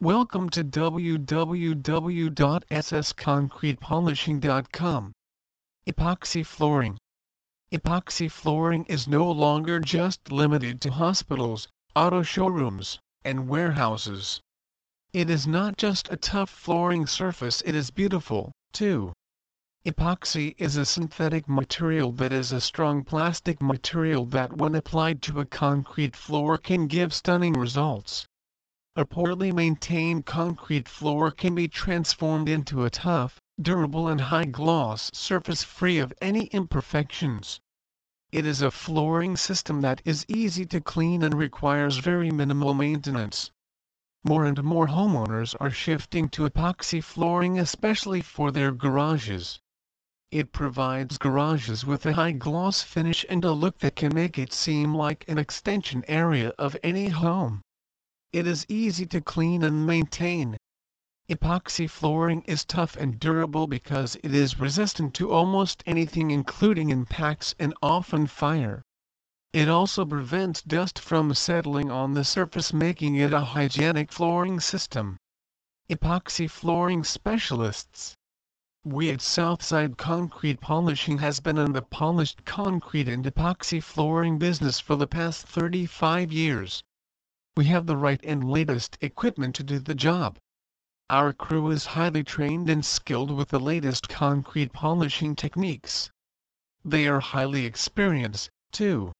Welcome to www.ssconcretepolishing.com. Epoxy flooring. Epoxy flooring is no longer just limited to hospitals, auto showrooms, and warehouses. It is not just a tough flooring surface it is beautiful, too. Epoxy is a synthetic material that is a strong plastic material that when applied to a concrete floor can give stunning results. A poorly maintained concrete floor can be transformed into a tough, durable and high-gloss surface free of any imperfections. It is a flooring system that is easy to clean and requires very minimal maintenance. More and more homeowners are shifting to epoxy flooring especially for their garages. It provides garages with a high gloss finish and a look that can make it seem like an extension area of any home. It is easy to clean and maintain. Epoxy flooring is tough and durable because it is resistant to almost anything including impacts and often fire. It also prevents dust from settling on the surface making it a hygienic flooring system. Epoxy flooring specialists. We at Southside Concrete Polishing has been in the polished concrete and epoxy flooring business for the past 35 years we have the right and latest equipment to do the job. Our crew is highly trained and skilled with the latest concrete polishing techniques. They are highly experienced, too.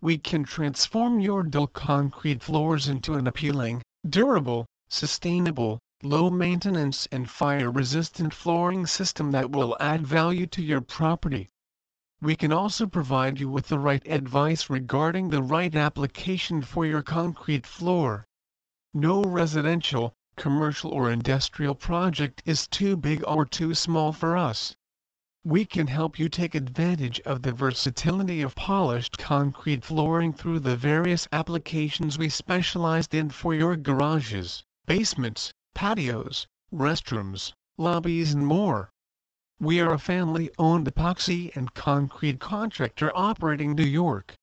We can transform your dull concrete floors into an appealing, durable, sustainable, low maintenance and fire resistant flooring system that will add value to your property. We can also provide you with the right advice regarding the right application for your concrete floor. No residential, commercial or industrial project is too big or too small for us. We can help you take advantage of the versatility of polished concrete flooring through the various applications we specialized in for your garages, basements, patios, restrooms, lobbies and more. We are a family-owned epoxy and concrete contractor operating New York.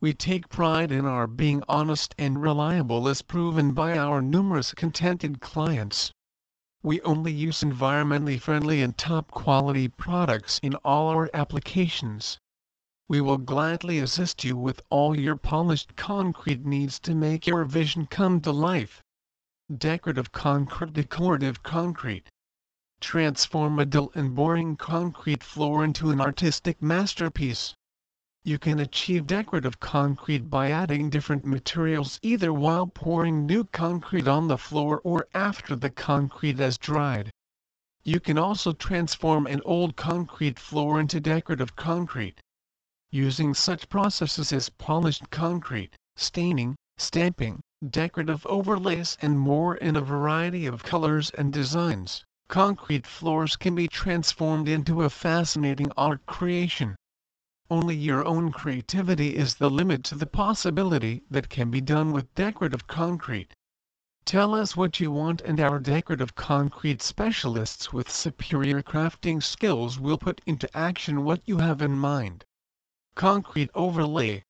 We take pride in our being honest and reliable as proven by our numerous contented clients. We only use environmentally friendly and top quality products in all our applications. We will gladly assist you with all your polished concrete needs to make your vision come to life. Decorative concrete Decorative concrete transform a dull and boring concrete floor into an artistic masterpiece. You can achieve decorative concrete by adding different materials either while pouring new concrete on the floor or after the concrete has dried. You can also transform an old concrete floor into decorative concrete. Using such processes as polished concrete, staining, stamping, decorative overlays and more in a variety of colors and designs concrete floors can be transformed into a fascinating art creation. Only your own creativity is the limit to the possibility that can be done with decorative concrete. Tell us what you want and our decorative concrete specialists with superior crafting skills will put into action what you have in mind. Concrete overlay.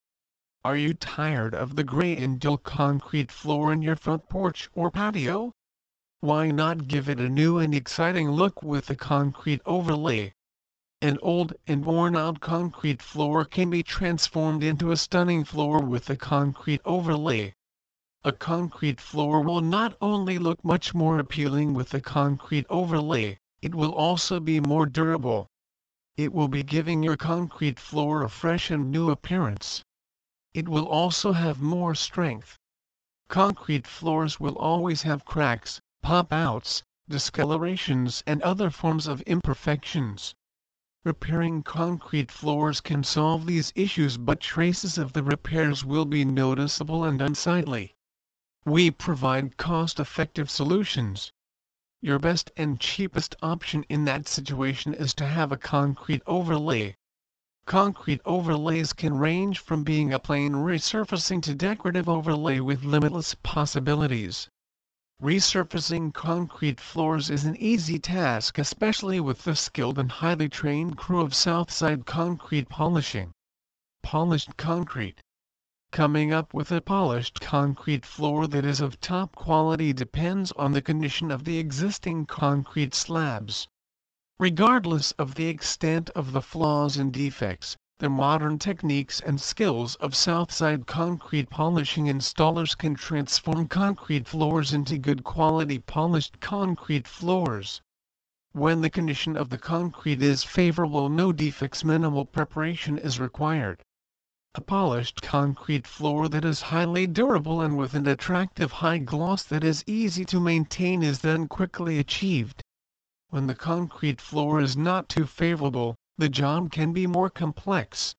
Are you tired of the gray and dull concrete floor in your front porch or patio? Why not give it a new and exciting look with a concrete overlay? An old and worn out concrete floor can be transformed into a stunning floor with a concrete overlay. A concrete floor will not only look much more appealing with a concrete overlay, it will also be more durable. It will be giving your concrete floor a fresh and new appearance. It will also have more strength. Concrete floors will always have cracks, pop-outs, discolorations and other forms of imperfections. Repairing concrete floors can solve these issues but traces of the repairs will be noticeable and unsightly. We provide cost-effective solutions. Your best and cheapest option in that situation is to have a concrete overlay. Concrete overlays can range from being a plain resurfacing to decorative overlay with limitless possibilities. Resurfacing concrete floors is an easy task especially with the skilled and highly trained crew of Southside Concrete Polishing. Polished concrete. Coming up with a polished concrete floor that is of top quality depends on the condition of the existing concrete slabs. Regardless of the extent of the flaws and defects, the modern techniques and skills of Southside concrete polishing installers can transform concrete floors into good quality polished concrete floors. When the condition of the concrete is favorable no defects minimal preparation is required. A polished concrete floor that is highly durable and with an attractive high gloss that is easy to maintain is then quickly achieved. When the concrete floor is not too favorable, the job can be more complex.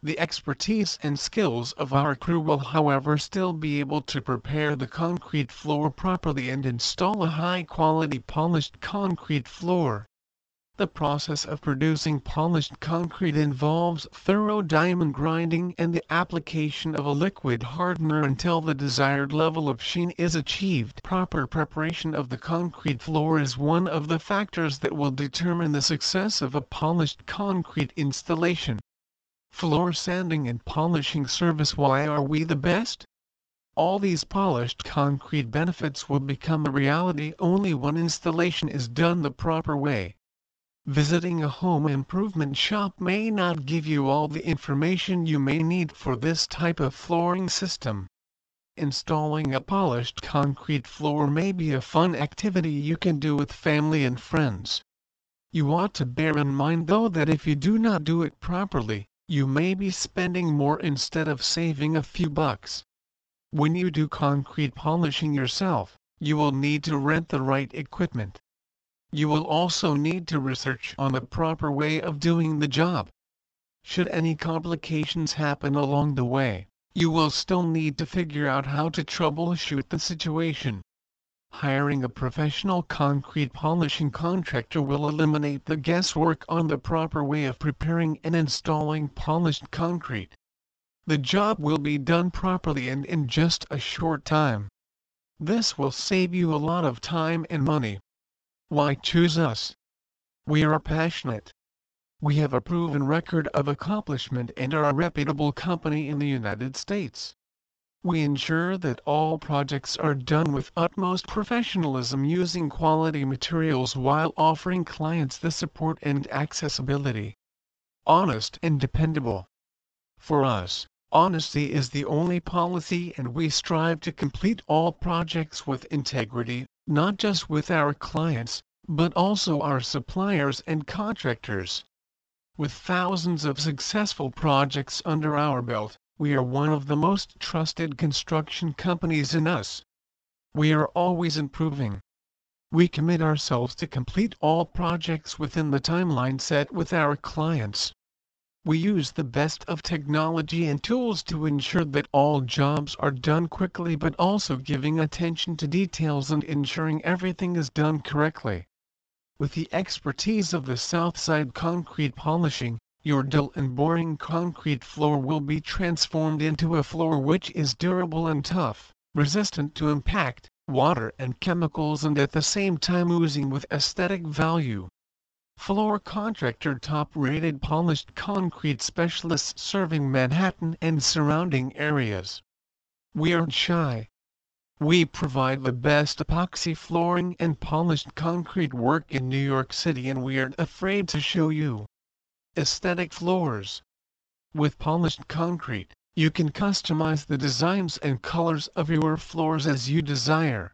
The expertise and skills of our crew will however still be able to prepare the concrete floor properly and install a high-quality polished concrete floor. The process of producing polished concrete involves thorough diamond grinding and the application of a liquid hardener until the desired level of sheen is achieved. Proper preparation of the concrete floor is one of the factors that will determine the success of a polished concrete installation. Floor sanding and polishing service Why are we the best? All these polished concrete benefits will become a reality only when installation is done the proper way. Visiting a home improvement shop may not give you all the information you may need for this type of flooring system. Installing a polished concrete floor may be a fun activity you can do with family and friends. You ought to bear in mind though that if you do not do it properly, you may be spending more instead of saving a few bucks. When you do concrete polishing yourself, you will need to rent the right equipment. You will also need to research on the proper way of doing the job. Should any complications happen along the way, you will still need to figure out how to troubleshoot the situation. Hiring a professional concrete polishing contractor will eliminate the guesswork on the proper way of preparing and installing polished concrete. The job will be done properly and in just a short time. This will save you a lot of time and money. Why choose us? We are passionate. We have a proven record of accomplishment and are a reputable company in the United States. We ensure that all projects are done with utmost professionalism using quality materials while offering clients the support and accessibility. Honest and dependable. For us, honesty is the only policy and we strive to complete all projects with integrity, not just with our clients, but also our suppliers and contractors. With thousands of successful projects under our belt, we are one of the most trusted construction companies in us. We are always improving. We commit ourselves to complete all projects within the timeline set with our clients. We use the best of technology and tools to ensure that all jobs are done quickly but also giving attention to details and ensuring everything is done correctly. With the expertise of the Southside Concrete Polishing, your dull and boring concrete floor will be transformed into a floor which is durable and tough, resistant to impact, water and chemicals and at the same time oozing with aesthetic value. Floor contractor top-rated polished concrete specialists serving Manhattan and surrounding areas. We aren't shy. We provide the best epoxy flooring and polished concrete work in New York City and we aren't afraid to show you. Aesthetic floors. With polished concrete, you can customize the designs and colors of your floors as you desire.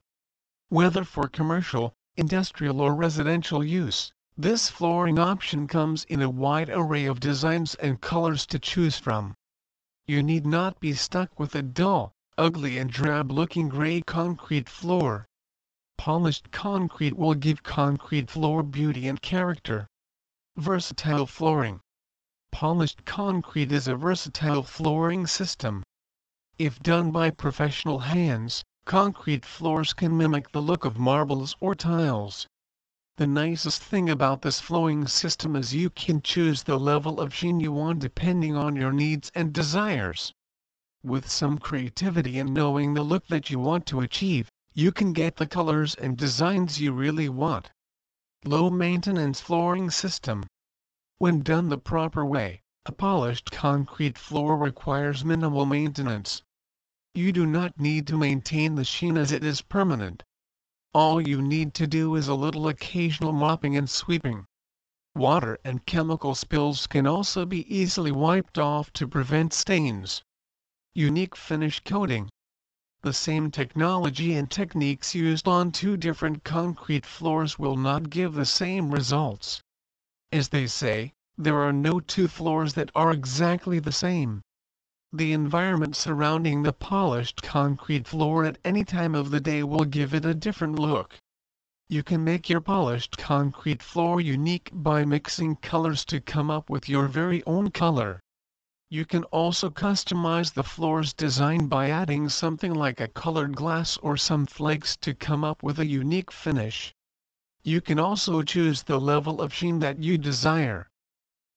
Whether for commercial, industrial or residential use, this flooring option comes in a wide array of designs and colors to choose from. You need not be stuck with a dull, ugly and drab-looking gray concrete floor. Polished concrete will give concrete floor beauty and character. Versatile flooring. Polished concrete is a versatile flooring system. If done by professional hands, concrete floors can mimic the look of marbles or tiles. The nicest thing about this flowing system is you can choose the level of sheen you want depending on your needs and desires. With some creativity and knowing the look that you want to achieve, you can get the colors and designs you really want. Low maintenance flooring system. When done the proper way, A polished concrete floor requires minimal maintenance. You do not need to maintain the sheen as it is permanent. All you need to do is a little occasional mopping and sweeping. Water and chemical spills can also be easily wiped off to prevent stains. Unique finish coating. The same technology and techniques used on two different concrete floors will not give the same results. As they say, there are no two floors that are exactly the same. The environment surrounding the polished concrete floor at any time of the day will give it a different look. You can make your polished concrete floor unique by mixing colors to come up with your very own color. You can also customize the floor's design by adding something like a colored glass or some flakes to come up with a unique finish. You can also choose the level of sheen that you desire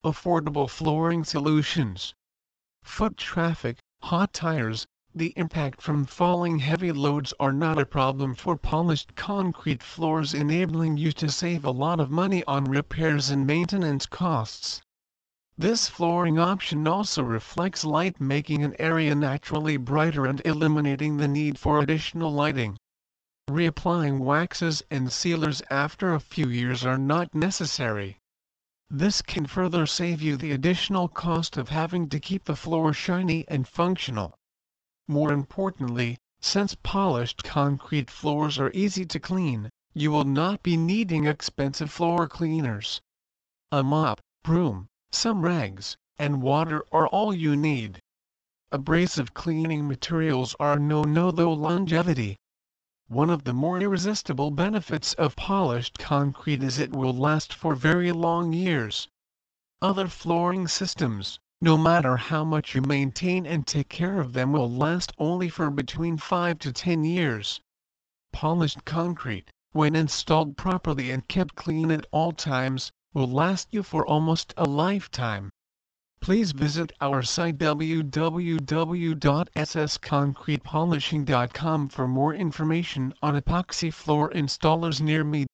affordable flooring solutions. Foot traffic, hot tires, the impact from falling heavy loads are not a problem for polished concrete floors enabling you to save a lot of money on repairs and maintenance costs. This flooring option also reflects light making an area naturally brighter and eliminating the need for additional lighting. Reapplying waxes and sealers after a few years are not necessary. This can further save you the additional cost of having to keep the floor shiny and functional. More importantly, since polished concrete floors are easy to clean, you will not be needing expensive floor cleaners. A mop, broom, some rags, and water are all you need. Abrasive cleaning materials are no-no though longevity. One of the more irresistible benefits of polished concrete is it will last for very long years. Other flooring systems, no matter how much you maintain and take care of them will last only for between 5 to 10 years. Polished concrete, when installed properly and kept clean at all times, will last you for almost a lifetime. Please visit our site www.ssconcretepolishing.com for more information on epoxy floor installers near me.